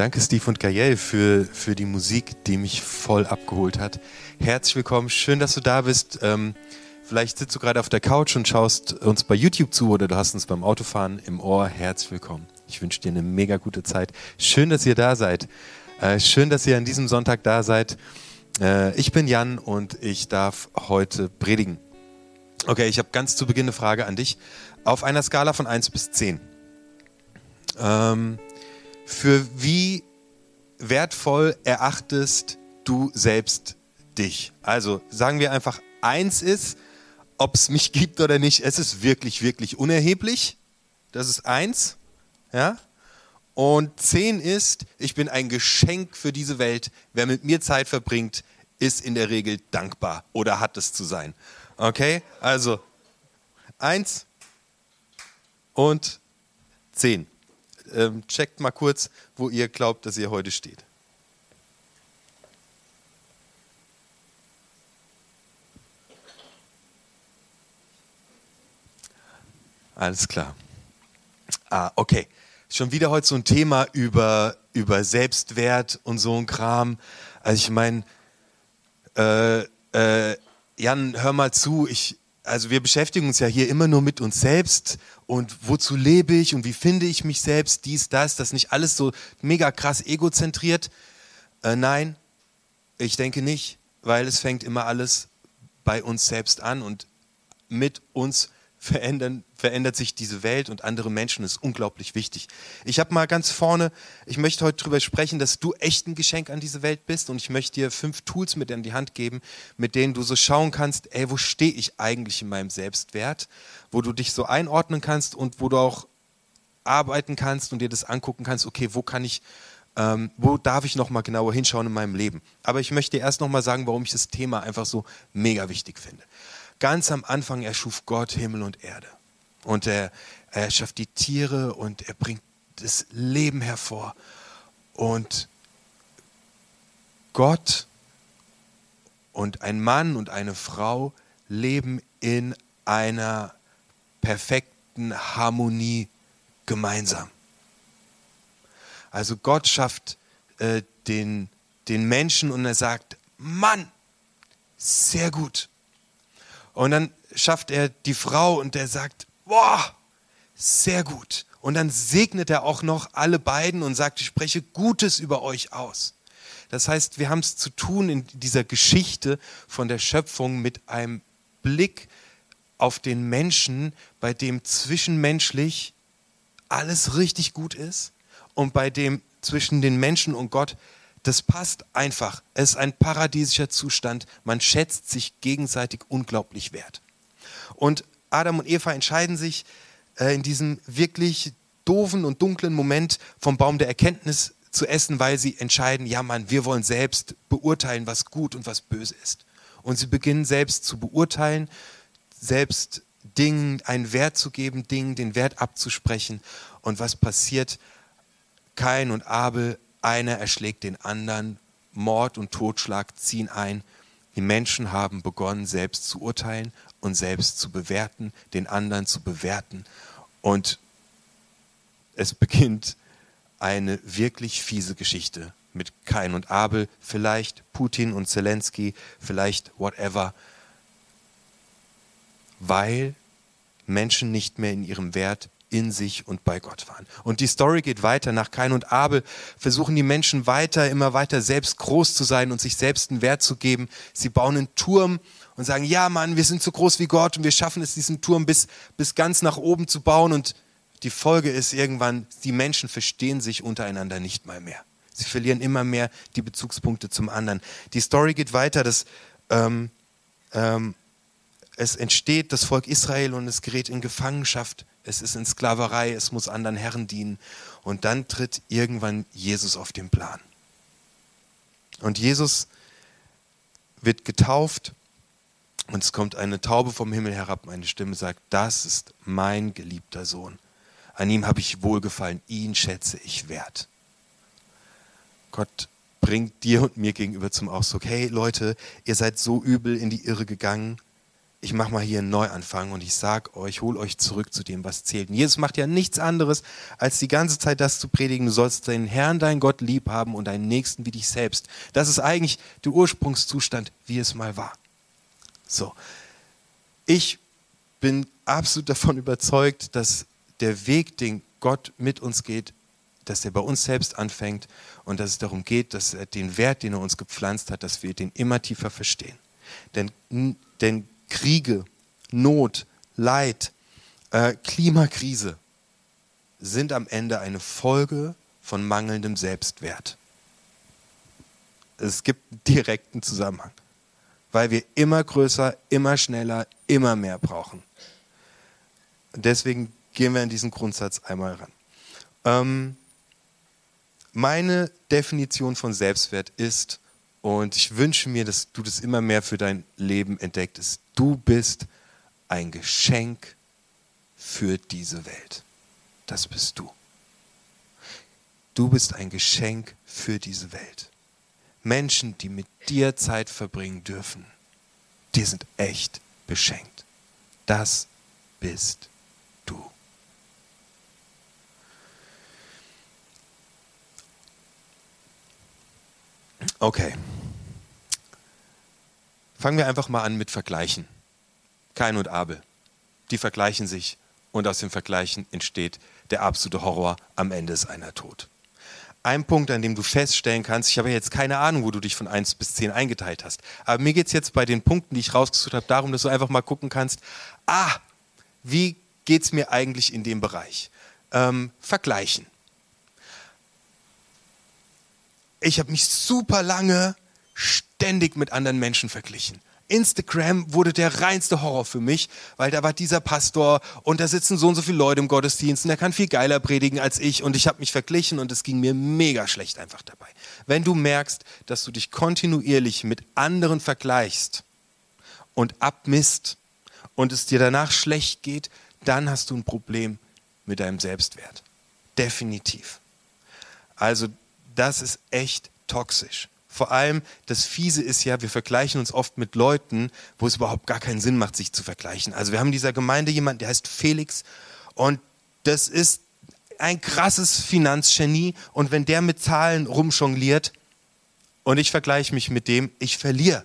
Danke Steve und Gael für, für die Musik, die mich voll abgeholt hat. Herzlich willkommen, schön, dass du da bist. Ähm, vielleicht sitzt du gerade auf der Couch und schaust uns bei YouTube zu oder du hast uns beim Autofahren im Ohr. Herzlich willkommen. Ich wünsche dir eine mega gute Zeit. Schön, dass ihr da seid. Äh, schön, dass ihr an diesem Sonntag da seid. Äh, ich bin Jan und ich darf heute predigen. Okay, ich habe ganz zu Beginn eine Frage an dich. Auf einer Skala von 1 bis 10. Ähm, für wie wertvoll erachtest du selbst dich? Also sagen wir einfach, 1 ist, ob es mich gibt oder nicht, es ist wirklich, wirklich unerheblich. Das ist 1. Ja? Und 10 ist, ich bin ein Geschenk für diese Welt. Wer mit mir Zeit verbringt, ist in der Regel dankbar oder hat es zu sein. Okay, also eins und zehn. Ähm, checkt mal kurz, wo ihr glaubt, dass ihr heute steht. Alles klar. Ah, okay. Schon wieder heute so ein Thema über, über Selbstwert und so ein Kram. Also ich meine, äh, äh, Jan, hör mal zu, ich, also wir beschäftigen uns ja hier immer nur mit uns selbst und wozu lebe ich und wie finde ich mich selbst, dies, das, das nicht alles so mega krass egozentriert. Äh, nein, ich denke nicht, weil es fängt immer alles bei uns selbst an und mit uns verändern, verändert sich diese Welt und andere Menschen ist unglaublich wichtig. Ich habe mal ganz vorne, ich möchte heute darüber sprechen, dass du echt ein Geschenk an diese Welt bist und ich möchte dir fünf Tools mit in die Hand geben, mit denen du so schauen kannst, ey, wo stehe ich eigentlich in meinem Selbstwert, wo du dich so einordnen kannst und wo du auch arbeiten kannst und dir das angucken kannst, okay, wo kann ich ähm, wo darf ich noch mal genauer hinschauen in meinem Leben? Aber ich möchte erst noch mal sagen, warum ich das Thema einfach so mega wichtig finde. Ganz am Anfang erschuf Gott Himmel und Erde. Und er, er schafft die Tiere und er bringt das Leben hervor. Und Gott und ein Mann und eine Frau leben in einer perfekten Harmonie gemeinsam. Also Gott schafft äh, den, den Menschen und er sagt, Mann, sehr gut. Und dann schafft er die Frau und der sagt, boah, sehr gut. Und dann segnet er auch noch alle beiden und sagt, ich spreche Gutes über euch aus. Das heißt, wir haben es zu tun in dieser Geschichte von der Schöpfung mit einem Blick auf den Menschen, bei dem zwischenmenschlich alles richtig gut ist und bei dem zwischen den Menschen und Gott das passt einfach. Es ist ein paradiesischer Zustand. Man schätzt sich gegenseitig unglaublich wert. Und Adam und Eva entscheiden sich äh, in diesem wirklich doofen und dunklen Moment vom Baum der Erkenntnis zu essen, weil sie entscheiden, ja Mann, wir wollen selbst beurteilen, was gut und was böse ist. Und sie beginnen selbst zu beurteilen, selbst Dingen einen Wert zu geben, Dingen den Wert abzusprechen. Und was passiert? Kain und Abel einer erschlägt den anderen, Mord und Totschlag ziehen ein. Die Menschen haben begonnen, selbst zu urteilen und selbst zu bewerten, den anderen zu bewerten. Und es beginnt eine wirklich fiese Geschichte mit Kain und Abel, vielleicht Putin und Zelensky, vielleicht whatever, weil Menschen nicht mehr in ihrem Wert in sich und bei Gott waren. Und die Story geht weiter. Nach Kain und Abel versuchen die Menschen weiter, immer weiter selbst groß zu sein und sich selbst einen Wert zu geben. Sie bauen einen Turm und sagen, ja Mann, wir sind so groß wie Gott und wir schaffen es, diesen Turm bis, bis ganz nach oben zu bauen. Und die Folge ist irgendwann, die Menschen verstehen sich untereinander nicht mal mehr. Sie verlieren immer mehr die Bezugspunkte zum anderen. Die Story geht weiter, dass ähm, ähm, es entsteht das Volk Israel und es gerät in Gefangenschaft es ist in Sklaverei, es muss anderen Herren dienen. Und dann tritt irgendwann Jesus auf den Plan. Und Jesus wird getauft und es kommt eine Taube vom Himmel herab. Eine Stimme sagt, das ist mein geliebter Sohn. An ihm habe ich wohlgefallen, ihn schätze ich wert. Gott bringt dir und mir gegenüber zum Ausdruck, hey Leute, ihr seid so übel in die Irre gegangen, ich mache mal hier einen Neuanfang und ich sage euch, hol euch zurück zu dem, was zählt. Und Jesus macht ja nichts anderes, als die ganze Zeit das zu predigen. Du sollst deinen Herrn, deinen Gott lieb haben und deinen Nächsten wie dich selbst. Das ist eigentlich der Ursprungszustand, wie es mal war. So. Ich bin absolut davon überzeugt, dass der Weg, den Gott mit uns geht, dass er bei uns selbst anfängt und dass es darum geht, dass er den Wert, den er uns gepflanzt hat, dass wir den immer tiefer verstehen. Denn, denn Kriege, Not, Leid, äh, Klimakrise sind am Ende eine Folge von mangelndem Selbstwert. Es gibt einen direkten Zusammenhang, weil wir immer größer, immer schneller, immer mehr brauchen. Deswegen gehen wir an diesen Grundsatz einmal ran. Ähm, meine Definition von Selbstwert ist, und ich wünsche mir, dass du das immer mehr für dein Leben entdecktest. Du bist ein Geschenk für diese Welt. Das bist du. Du bist ein Geschenk für diese Welt. Menschen, die mit dir Zeit verbringen dürfen, die sind echt beschenkt. Das bist du. Okay. Fangen wir einfach mal an mit Vergleichen. Kain und Abel. Die vergleichen sich und aus dem Vergleichen entsteht der absolute Horror. Am Ende ist einer tot. Ein Punkt, an dem du feststellen kannst, ich habe jetzt keine Ahnung, wo du dich von 1 bis 10 eingeteilt hast, aber mir geht es jetzt bei den Punkten, die ich rausgesucht habe, darum, dass du einfach mal gucken kannst, ah, wie geht es mir eigentlich in dem Bereich? Ähm, vergleichen ich habe mich super lange ständig mit anderen Menschen verglichen. Instagram wurde der reinste Horror für mich, weil da war dieser Pastor und da sitzen so und so viele Leute im Gottesdienst und der kann viel geiler predigen als ich und ich habe mich verglichen und es ging mir mega schlecht einfach dabei. Wenn du merkst, dass du dich kontinuierlich mit anderen vergleichst und abmisst und es dir danach schlecht geht, dann hast du ein Problem mit deinem Selbstwert. Definitiv. Also das ist echt toxisch. Vor allem, das Fiese ist ja, wir vergleichen uns oft mit Leuten, wo es überhaupt gar keinen Sinn macht, sich zu vergleichen. Also wir haben in dieser Gemeinde jemanden, der heißt Felix und das ist ein krasses Finanzgenie und wenn der mit Zahlen rumjongliert und ich vergleiche mich mit dem, ich verliere.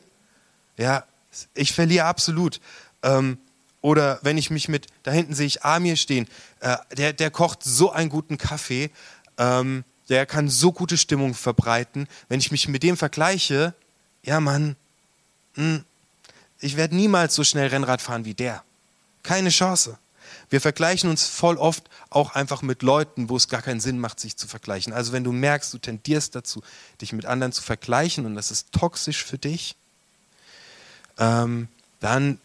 Ja, ich verliere absolut. Ähm, oder wenn ich mich mit, da hinten sehe ich Amir stehen, äh, der, der kocht so einen guten Kaffee. Ähm, der kann so gute Stimmung verbreiten. Wenn ich mich mit dem vergleiche, ja Mann, hm, ich werde niemals so schnell Rennrad fahren wie der. Keine Chance. Wir vergleichen uns voll oft auch einfach mit Leuten, wo es gar keinen Sinn macht, sich zu vergleichen. Also wenn du merkst, du tendierst dazu, dich mit anderen zu vergleichen und das ist toxisch für dich, ähm, dann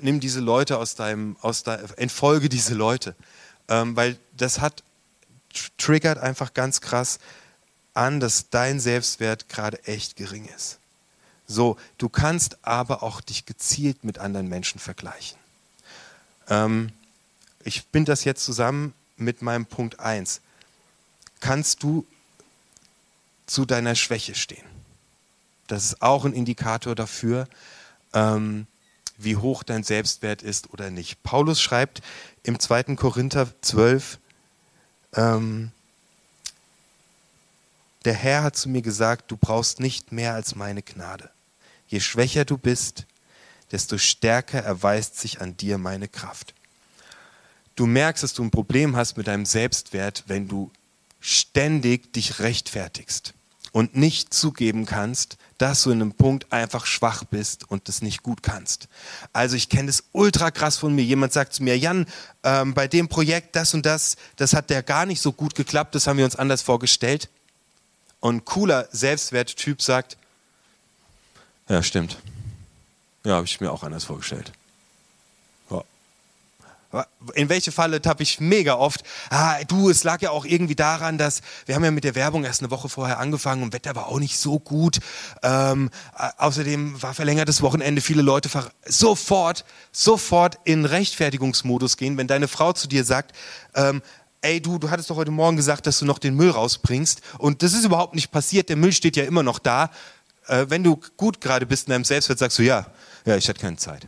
nimm diese Leute aus deinem, aus deinem, entfolge diese Leute, ähm, weil das hat triggert einfach ganz krass an, dass dein Selbstwert gerade echt gering ist. So, du kannst aber auch dich gezielt mit anderen Menschen vergleichen. Ähm, ich binde das jetzt zusammen mit meinem Punkt 1. Kannst du zu deiner Schwäche stehen? Das ist auch ein Indikator dafür, ähm, wie hoch dein Selbstwert ist oder nicht. Paulus schreibt im 2. Korinther 12, ähm, der Herr hat zu mir gesagt, du brauchst nicht mehr als meine Gnade. Je schwächer du bist, desto stärker erweist sich an dir meine Kraft. Du merkst, dass du ein Problem hast mit deinem Selbstwert, wenn du ständig dich rechtfertigst und nicht zugeben kannst, dass du in einem Punkt einfach schwach bist und das nicht gut kannst. Also ich kenne das ultra krass von mir. Jemand sagt zu mir, Jan, ähm, bei dem Projekt das und das, das hat der gar nicht so gut geklappt, das haben wir uns anders vorgestellt. Und cooler Selbstwerttyp sagt, ja stimmt, ja, habe ich mir auch anders vorgestellt in welche Falle tappe ich mega oft? Ah, du, es lag ja auch irgendwie daran, dass wir haben ja mit der Werbung erst eine Woche vorher angefangen und Wetter war auch nicht so gut. Ähm, außerdem war verlängertes Wochenende, viele Leute sofort, sofort in Rechtfertigungsmodus gehen, wenn deine Frau zu dir sagt, ähm, ey du, du hattest doch heute Morgen gesagt, dass du noch den Müll rausbringst und das ist überhaupt nicht passiert, der Müll steht ja immer noch da. äh, wenn du gut gerade bist in deinem Selbstwert, sagst du, ja, ja, ich hatte keine Zeit.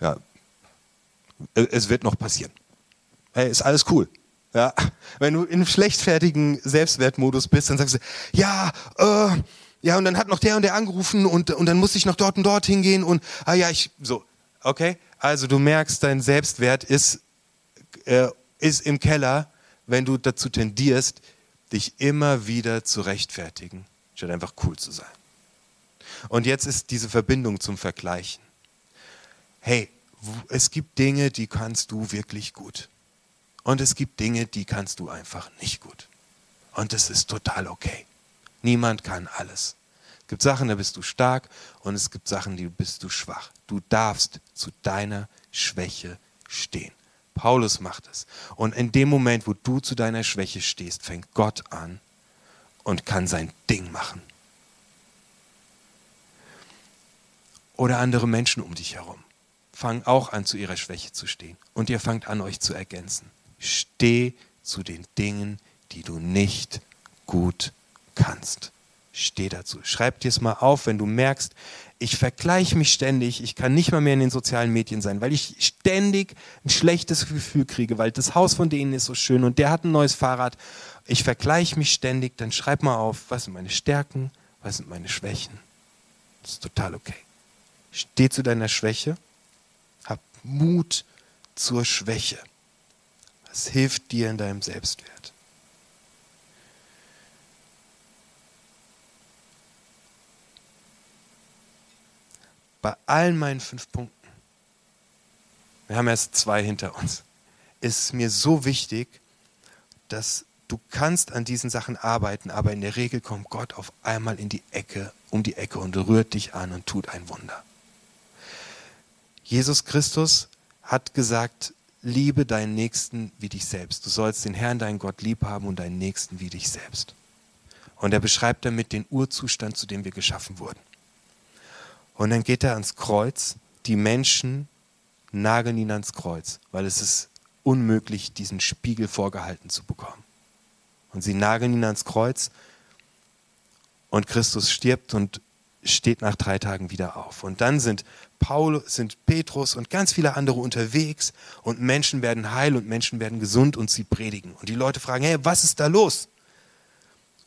Ja, es wird noch passieren. Hey, ist alles cool. Ja, wenn du in schlechtfertigen Selbstwertmodus bist, dann sagst du, ja, äh, ja, und dann hat noch der und der angerufen und, und dann musste ich noch dort und dort hingehen und, ah ja, ich, so, okay? Also du merkst, dein Selbstwert ist, äh, ist im Keller, wenn du dazu tendierst, dich immer wieder zu rechtfertigen, statt einfach cool zu sein. Und jetzt ist diese Verbindung zum Vergleichen. Hey, es gibt Dinge, die kannst du wirklich gut. Und es gibt Dinge, die kannst du einfach nicht gut. Und es ist total okay. Niemand kann alles. Es gibt Sachen, da bist du stark und es gibt Sachen, die bist du schwach. Du darfst zu deiner Schwäche stehen. Paulus macht es. Und in dem Moment, wo du zu deiner Schwäche stehst, fängt Gott an und kann sein Ding machen. Oder andere Menschen um dich herum fangen auch an, zu ihrer Schwäche zu stehen. Und ihr fangt an, euch zu ergänzen. Steh zu den Dingen, die du nicht gut kannst. Steh dazu. Schreib dir es mal auf, wenn du merkst, ich vergleiche mich ständig, ich kann nicht mal mehr in den sozialen Medien sein, weil ich ständig ein schlechtes Gefühl kriege, weil das Haus von denen ist so schön und der hat ein neues Fahrrad. Ich vergleiche mich ständig, dann schreib mal auf, was sind meine Stärken, was sind meine Schwächen. Das ist total okay. Steh zu deiner Schwäche, Mut zur Schwäche. Das hilft dir in deinem Selbstwert. bei allen meinen fünf Punkten, wir haben erst zwei hinter uns, ist mir so wichtig, dass du kannst an diesen Sachen arbeiten, aber in der Regel kommt Gott auf einmal in die Ecke, um die Ecke und rührt dich an und tut ein Wunder. Jesus Christus hat gesagt, liebe deinen Nächsten wie dich selbst. Du sollst den Herrn, deinen Gott, lieb haben und deinen Nächsten wie dich selbst. Und er beschreibt damit den Urzustand, zu dem wir geschaffen wurden. Und dann geht er ans Kreuz. Die Menschen nageln ihn ans Kreuz, weil es ist unmöglich, diesen Spiegel vorgehalten zu bekommen. Und sie nageln ihn ans Kreuz und Christus stirbt und steht nach drei Tagen wieder auf. Und dann sind Paul, sind Petrus und ganz viele andere unterwegs und Menschen werden heil und Menschen werden gesund und sie predigen. Und die Leute fragen, hey, was ist da los?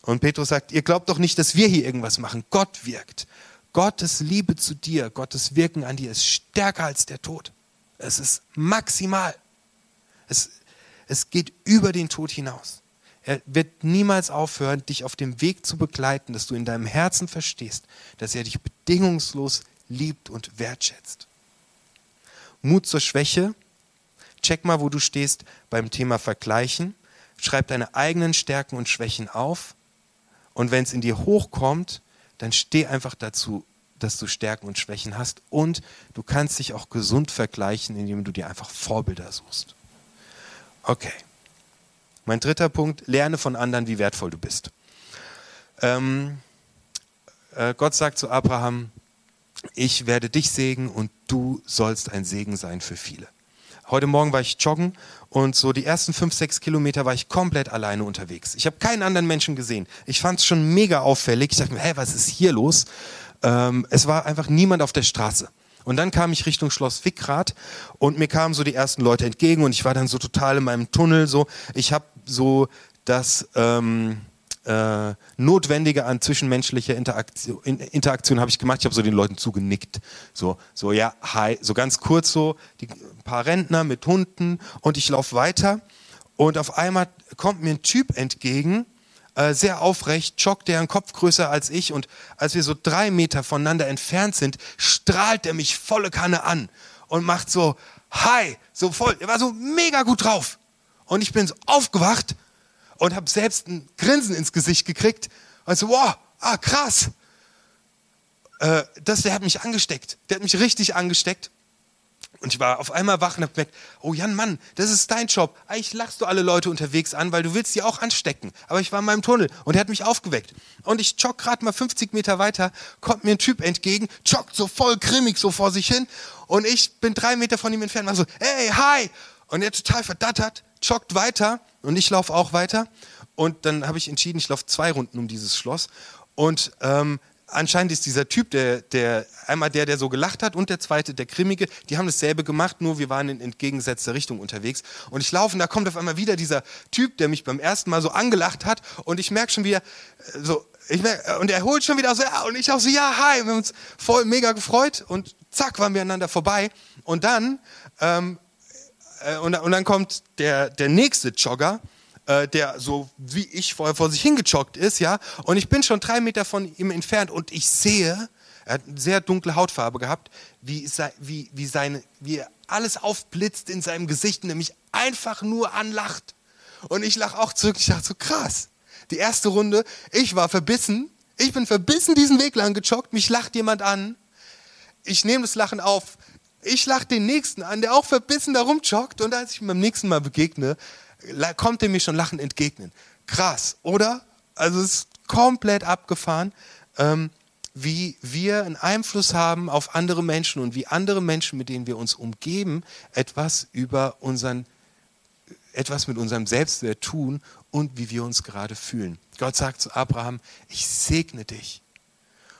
Und Petrus sagt, ihr glaubt doch nicht, dass wir hier irgendwas machen. Gott wirkt. Gottes Liebe zu dir, Gottes Wirken an dir ist stärker als der Tod. Es ist maximal. Es, es geht über den Tod hinaus. Er wird niemals aufhören, dich auf dem Weg zu begleiten, dass du in deinem Herzen verstehst, dass er dich bedingungslos liebt und wertschätzt. Mut zur Schwäche. Check mal, wo du stehst beim Thema Vergleichen. Schreib deine eigenen Stärken und Schwächen auf. Und wenn es in dir hochkommt, dann steh einfach dazu, dass du Stärken und Schwächen hast und du kannst dich auch gesund vergleichen, indem du dir einfach Vorbilder suchst. Okay. Mein dritter Punkt, lerne von anderen, wie wertvoll du bist. Ähm, äh, Gott sagt zu Abraham, ich werde dich segnen und du sollst ein Segen sein für viele. Heute Morgen war ich joggen und so die ersten fünf, sechs Kilometer war ich komplett alleine unterwegs. Ich habe keinen anderen Menschen gesehen. Ich fand es schon mega auffällig. Ich dachte mir, hä, was ist hier los? Ähm, es war einfach niemand auf der Straße. Und dann kam ich Richtung Schloss Wickrath und mir kamen so die ersten Leute entgegen und ich war dann so total in meinem Tunnel. So, ich habe so das ähm, äh, Notwendige an zwischenmenschlicher Interaktion, Interaktion habe ich gemacht. Ich habe so den Leuten zugenickt. So, so ja, hi, so ganz kurz so, die, ein paar Rentner mit Hunden und ich laufe weiter und auf einmal kommt mir ein Typ entgegen, äh, sehr aufrecht, joggt der einen Kopf größer als ich und als wir so drei Meter voneinander entfernt sind, strahlt er mich volle Kanne an und macht so, hi, so voll, er war so mega gut drauf. Und ich bin so aufgewacht und habe selbst ein Grinsen ins Gesicht gekriegt. Und so, wow, ah, krass. Äh, das, der hat mich angesteckt. Der hat mich richtig angesteckt. Und ich war auf einmal wach und habe gemerkt, oh Jan, Mann, das ist dein Job. Eigentlich lachst du alle Leute unterwegs an, weil du willst die auch anstecken. Aber ich war in meinem Tunnel und er hat mich aufgeweckt. Und ich jogge gerade mal 50 Meter weiter, kommt mir ein Typ entgegen, joggt so voll grimmig so vor sich hin. Und ich bin drei Meter von ihm entfernt, war so, hey, hi. Und er total verdattert, joggt weiter und ich laufe auch weiter. Und dann habe ich entschieden, ich laufe zwei Runden um dieses Schloss. Und ähm, anscheinend ist dieser Typ, der, der, einmal der, der so gelacht hat und der zweite, der Grimmige, die haben dasselbe gemacht, nur wir waren in entgegengesetzter Richtung unterwegs. Und ich laufe und da kommt auf einmal wieder dieser Typ, der mich beim ersten Mal so angelacht hat und ich merke schon wieder, äh, so, ich merk, äh, und er holt schon wieder so, ja, und ich auch so, ja, hi, wir haben uns voll mega gefreut und zack, waren wir aneinander vorbei. Und dann, ähm, äh, und, und dann kommt der, der nächste Jogger, äh, der so wie ich vorher vor sich hingejoggt ist, ja, und ich bin schon drei Meter von ihm entfernt und ich sehe, er hat eine sehr dunkle Hautfarbe gehabt, wie, wie, wie, seine, wie alles aufblitzt in seinem Gesicht, nämlich einfach nur anlacht. Und ich lache auch zurück, ich dachte so krass. Die erste Runde, ich war verbissen, ich bin verbissen diesen Weg lang gejoggt, mich lacht jemand an, ich nehme das Lachen auf, ich lache den Nächsten an, der auch verbissen da rumjoggt. Und als ich ihm beim nächsten Mal begegne, kommt er mir schon lachend entgegnen. Krass, oder? Also es ist komplett abgefahren, ähm, wie wir einen Einfluss haben auf andere Menschen und wie andere Menschen, mit denen wir uns umgeben, etwas über unseren, etwas mit unserem Selbstwert tun und wie wir uns gerade fühlen. Gott sagt zu Abraham, ich segne dich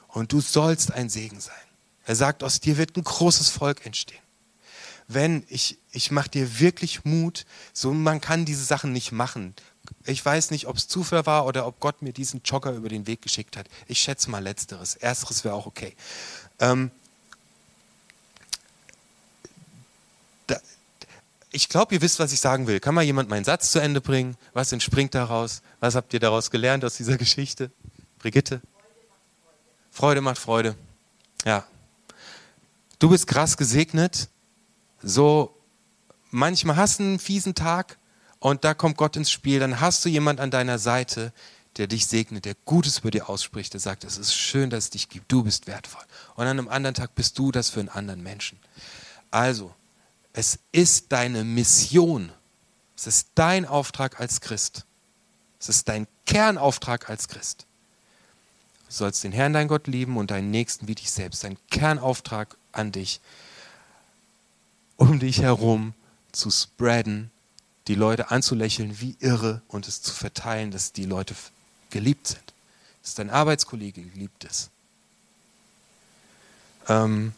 und du sollst ein Segen sein. Er sagt, aus dir wird ein großes Volk entstehen wenn ich, ich mache dir wirklich Mut, so man kann diese Sachen nicht machen. Ich weiß nicht, ob es Zufall war oder ob Gott mir diesen Jogger über den Weg geschickt hat. Ich schätze mal letzteres. Ersteres wäre auch okay. Ähm, da, ich glaube, ihr wisst, was ich sagen will. Kann mal jemand meinen Satz zu Ende bringen? Was entspringt daraus? Was habt ihr daraus gelernt aus dieser Geschichte? Brigitte? Freude macht Freude. Ja. Du bist krass gesegnet so manchmal hast du einen fiesen Tag und da kommt Gott ins Spiel, dann hast du jemand an deiner Seite, der dich segnet, der Gutes über dir ausspricht, der sagt, es ist schön, dass es dich gibt, du bist wertvoll. Und an einem anderen Tag bist du das für einen anderen Menschen. Also, es ist deine Mission, es ist dein Auftrag als Christ, es ist dein Kernauftrag als Christ. Du sollst den Herrn, dein Gott lieben und deinen Nächsten wie dich selbst, dein Kernauftrag an dich um dich herum zu spreaden, die Leute anzulächeln wie irre und es zu verteilen, dass die Leute geliebt sind, dass dein Arbeitskollege geliebt ist. Ähm,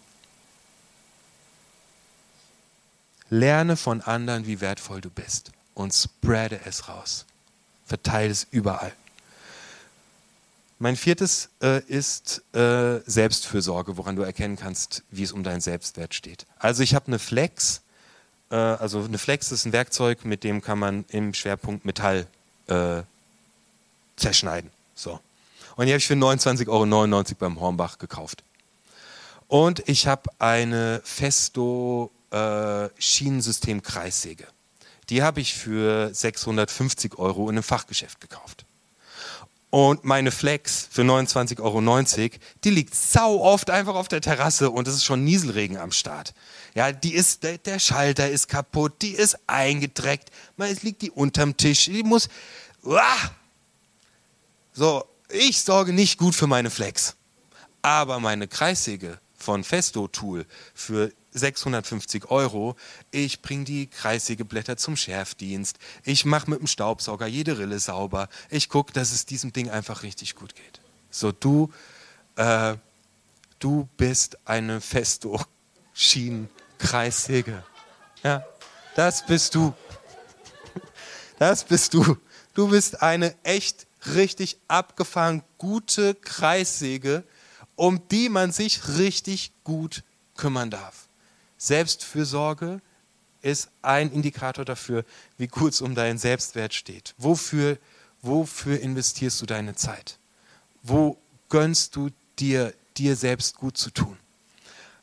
lerne von anderen, wie wertvoll du bist und spreade es raus. Verteile es überall. Mein viertes äh, ist äh, Selbstfürsorge, woran du erkennen kannst, wie es um deinen Selbstwert steht. Also ich habe eine Flex, äh, also eine Flex ist ein Werkzeug, mit dem kann man im Schwerpunkt Metall äh, zerschneiden. So. Und die habe ich für 29,99 Euro beim Hornbach gekauft. Und ich habe eine Festo äh, Schienensystem Kreissäge. Die habe ich für 650 Euro in einem Fachgeschäft gekauft. Und meine Flex für 29,90 Euro, die liegt sau oft einfach auf der Terrasse und es ist schon Nieselregen am Start. Ja, die ist, der, der Schalter ist kaputt, die ist eingedreckt, es liegt die unterm Tisch, die muss, uah. so, ich sorge nicht gut für meine Flex. Aber meine Kreissäge von Festo Tool für 650 Euro. Ich bringe die Kreissägeblätter zum Schärfdienst. Ich mache mit dem Staubsauger jede Rille sauber. Ich gucke, dass es diesem Ding einfach richtig gut geht. So, du, äh, du bist eine Festo-Schienen-Kreissäge. Ja, das bist du. Das bist du. Du bist eine echt richtig abgefahren gute Kreissäge, um die man sich richtig gut kümmern darf. Selbstfürsorge ist ein Indikator dafür, wie gut es um deinen Selbstwert steht. Wofür, wofür investierst du deine Zeit? Wo gönnst du dir, dir selbst gut zu tun?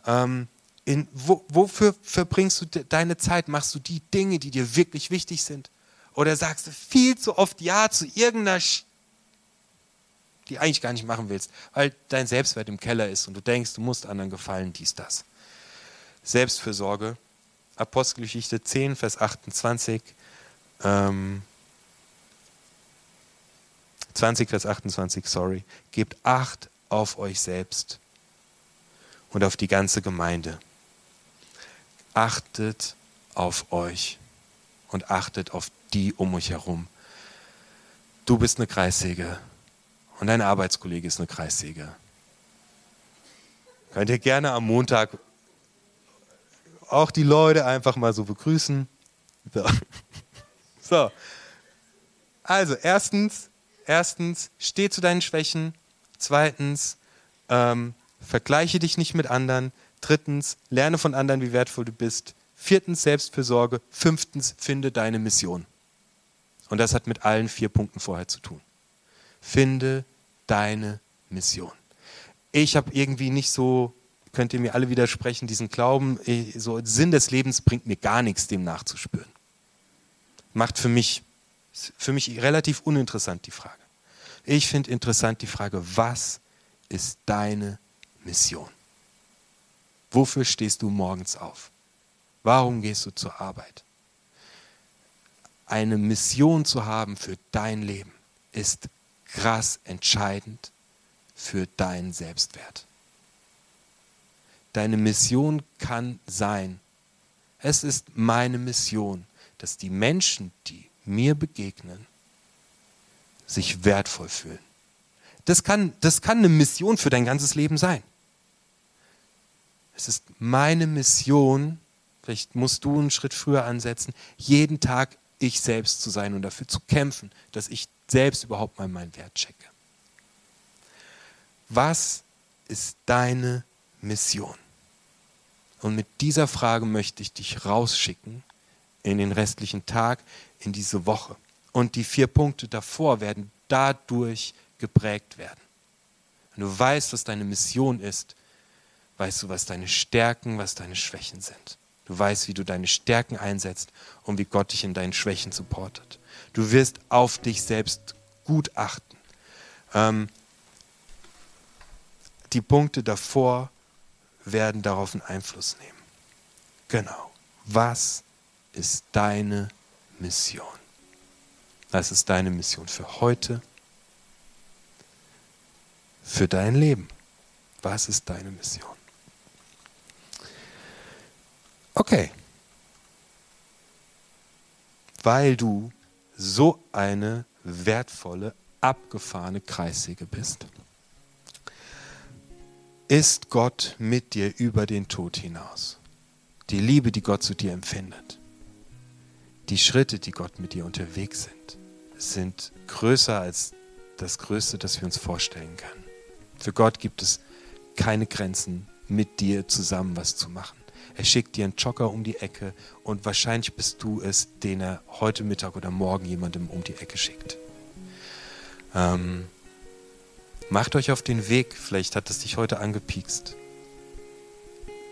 Ähm, in, wo, wofür verbringst du deine Zeit? Machst du die Dinge, die dir wirklich wichtig sind? Oder sagst du viel zu oft Ja zu irgendeiner, Sch die eigentlich gar nicht machen willst, weil dein Selbstwert im Keller ist und du denkst, du musst anderen gefallen, dies, das. Selbstfürsorge. Apostelgeschichte 10, Vers 28. Ähm, 20, Vers 28, sorry. Gebt Acht auf euch selbst und auf die ganze Gemeinde. Achtet auf euch und achtet auf die um euch herum. Du bist eine Kreissäge und dein Arbeitskollege ist eine Kreissäge. Könnt ihr gerne am Montag auch die Leute einfach mal so begrüßen. So. so. Also, erstens, erstens, steh zu deinen Schwächen. Zweitens, ähm, vergleiche dich nicht mit anderen. Drittens, lerne von anderen, wie wertvoll du bist. Viertens, Selbstfürsorge. Fünftens, finde deine Mission. Und das hat mit allen vier Punkten vorher zu tun. Finde deine Mission. Ich habe irgendwie nicht so, könnt ihr mir alle widersprechen, diesen Glauben, eh, so Sinn des Lebens bringt mir gar nichts, dem nachzuspüren. Macht für mich, für mich relativ uninteressant die Frage. Ich finde interessant die Frage, was ist deine Mission? Wofür stehst du morgens auf? Warum gehst du zur Arbeit? Eine Mission zu haben für dein Leben ist krass entscheidend für deinen Selbstwert. Deine Mission kann sein, es ist meine Mission, dass die Menschen, die mir begegnen, sich wertvoll fühlen. Das kann, das kann eine Mission für dein ganzes Leben sein. Es ist meine Mission, vielleicht musst du einen Schritt früher ansetzen, jeden Tag ich selbst zu sein und dafür zu kämpfen, dass ich selbst überhaupt mal meinen Wert checke. Was ist deine Mission? Und mit dieser Frage möchte ich dich rausschicken in den restlichen Tag, in diese Woche. Und die vier Punkte davor werden dadurch geprägt werden. Wenn du weißt, was deine Mission ist, weißt du, was deine Stärken, was deine Schwächen sind. Du weißt, wie du deine Stärken einsetzt und wie Gott dich in deinen Schwächen supportet. Du wirst auf dich selbst gut achten. Ähm, die Punkte davor werden darauf einen Einfluss nehmen. Genau. Was ist deine Mission? Was ist deine Mission für heute? Für dein Leben? Was ist deine Mission? Okay. Weil du so eine wertvolle, abgefahrene Kreissäge bist, ist Gott mit dir über den Tod hinaus. Die Liebe, die Gott zu dir empfindet, die Schritte, die Gott mit dir unterwegs sind, sind größer als das Größte, das wir uns vorstellen können. Für Gott gibt es keine Grenzen, mit dir zusammen was zu machen. Er schickt dir einen Jogger um die Ecke und wahrscheinlich bist du es, den er heute Mittag oder morgen jemandem um die Ecke schickt. Ähm, macht euch auf den Weg, vielleicht hat es dich heute angepiekst,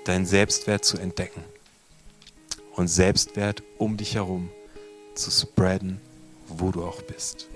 deinen Selbstwert zu entdecken und Selbstwert um dich herum zu spreaden, wo du auch bist.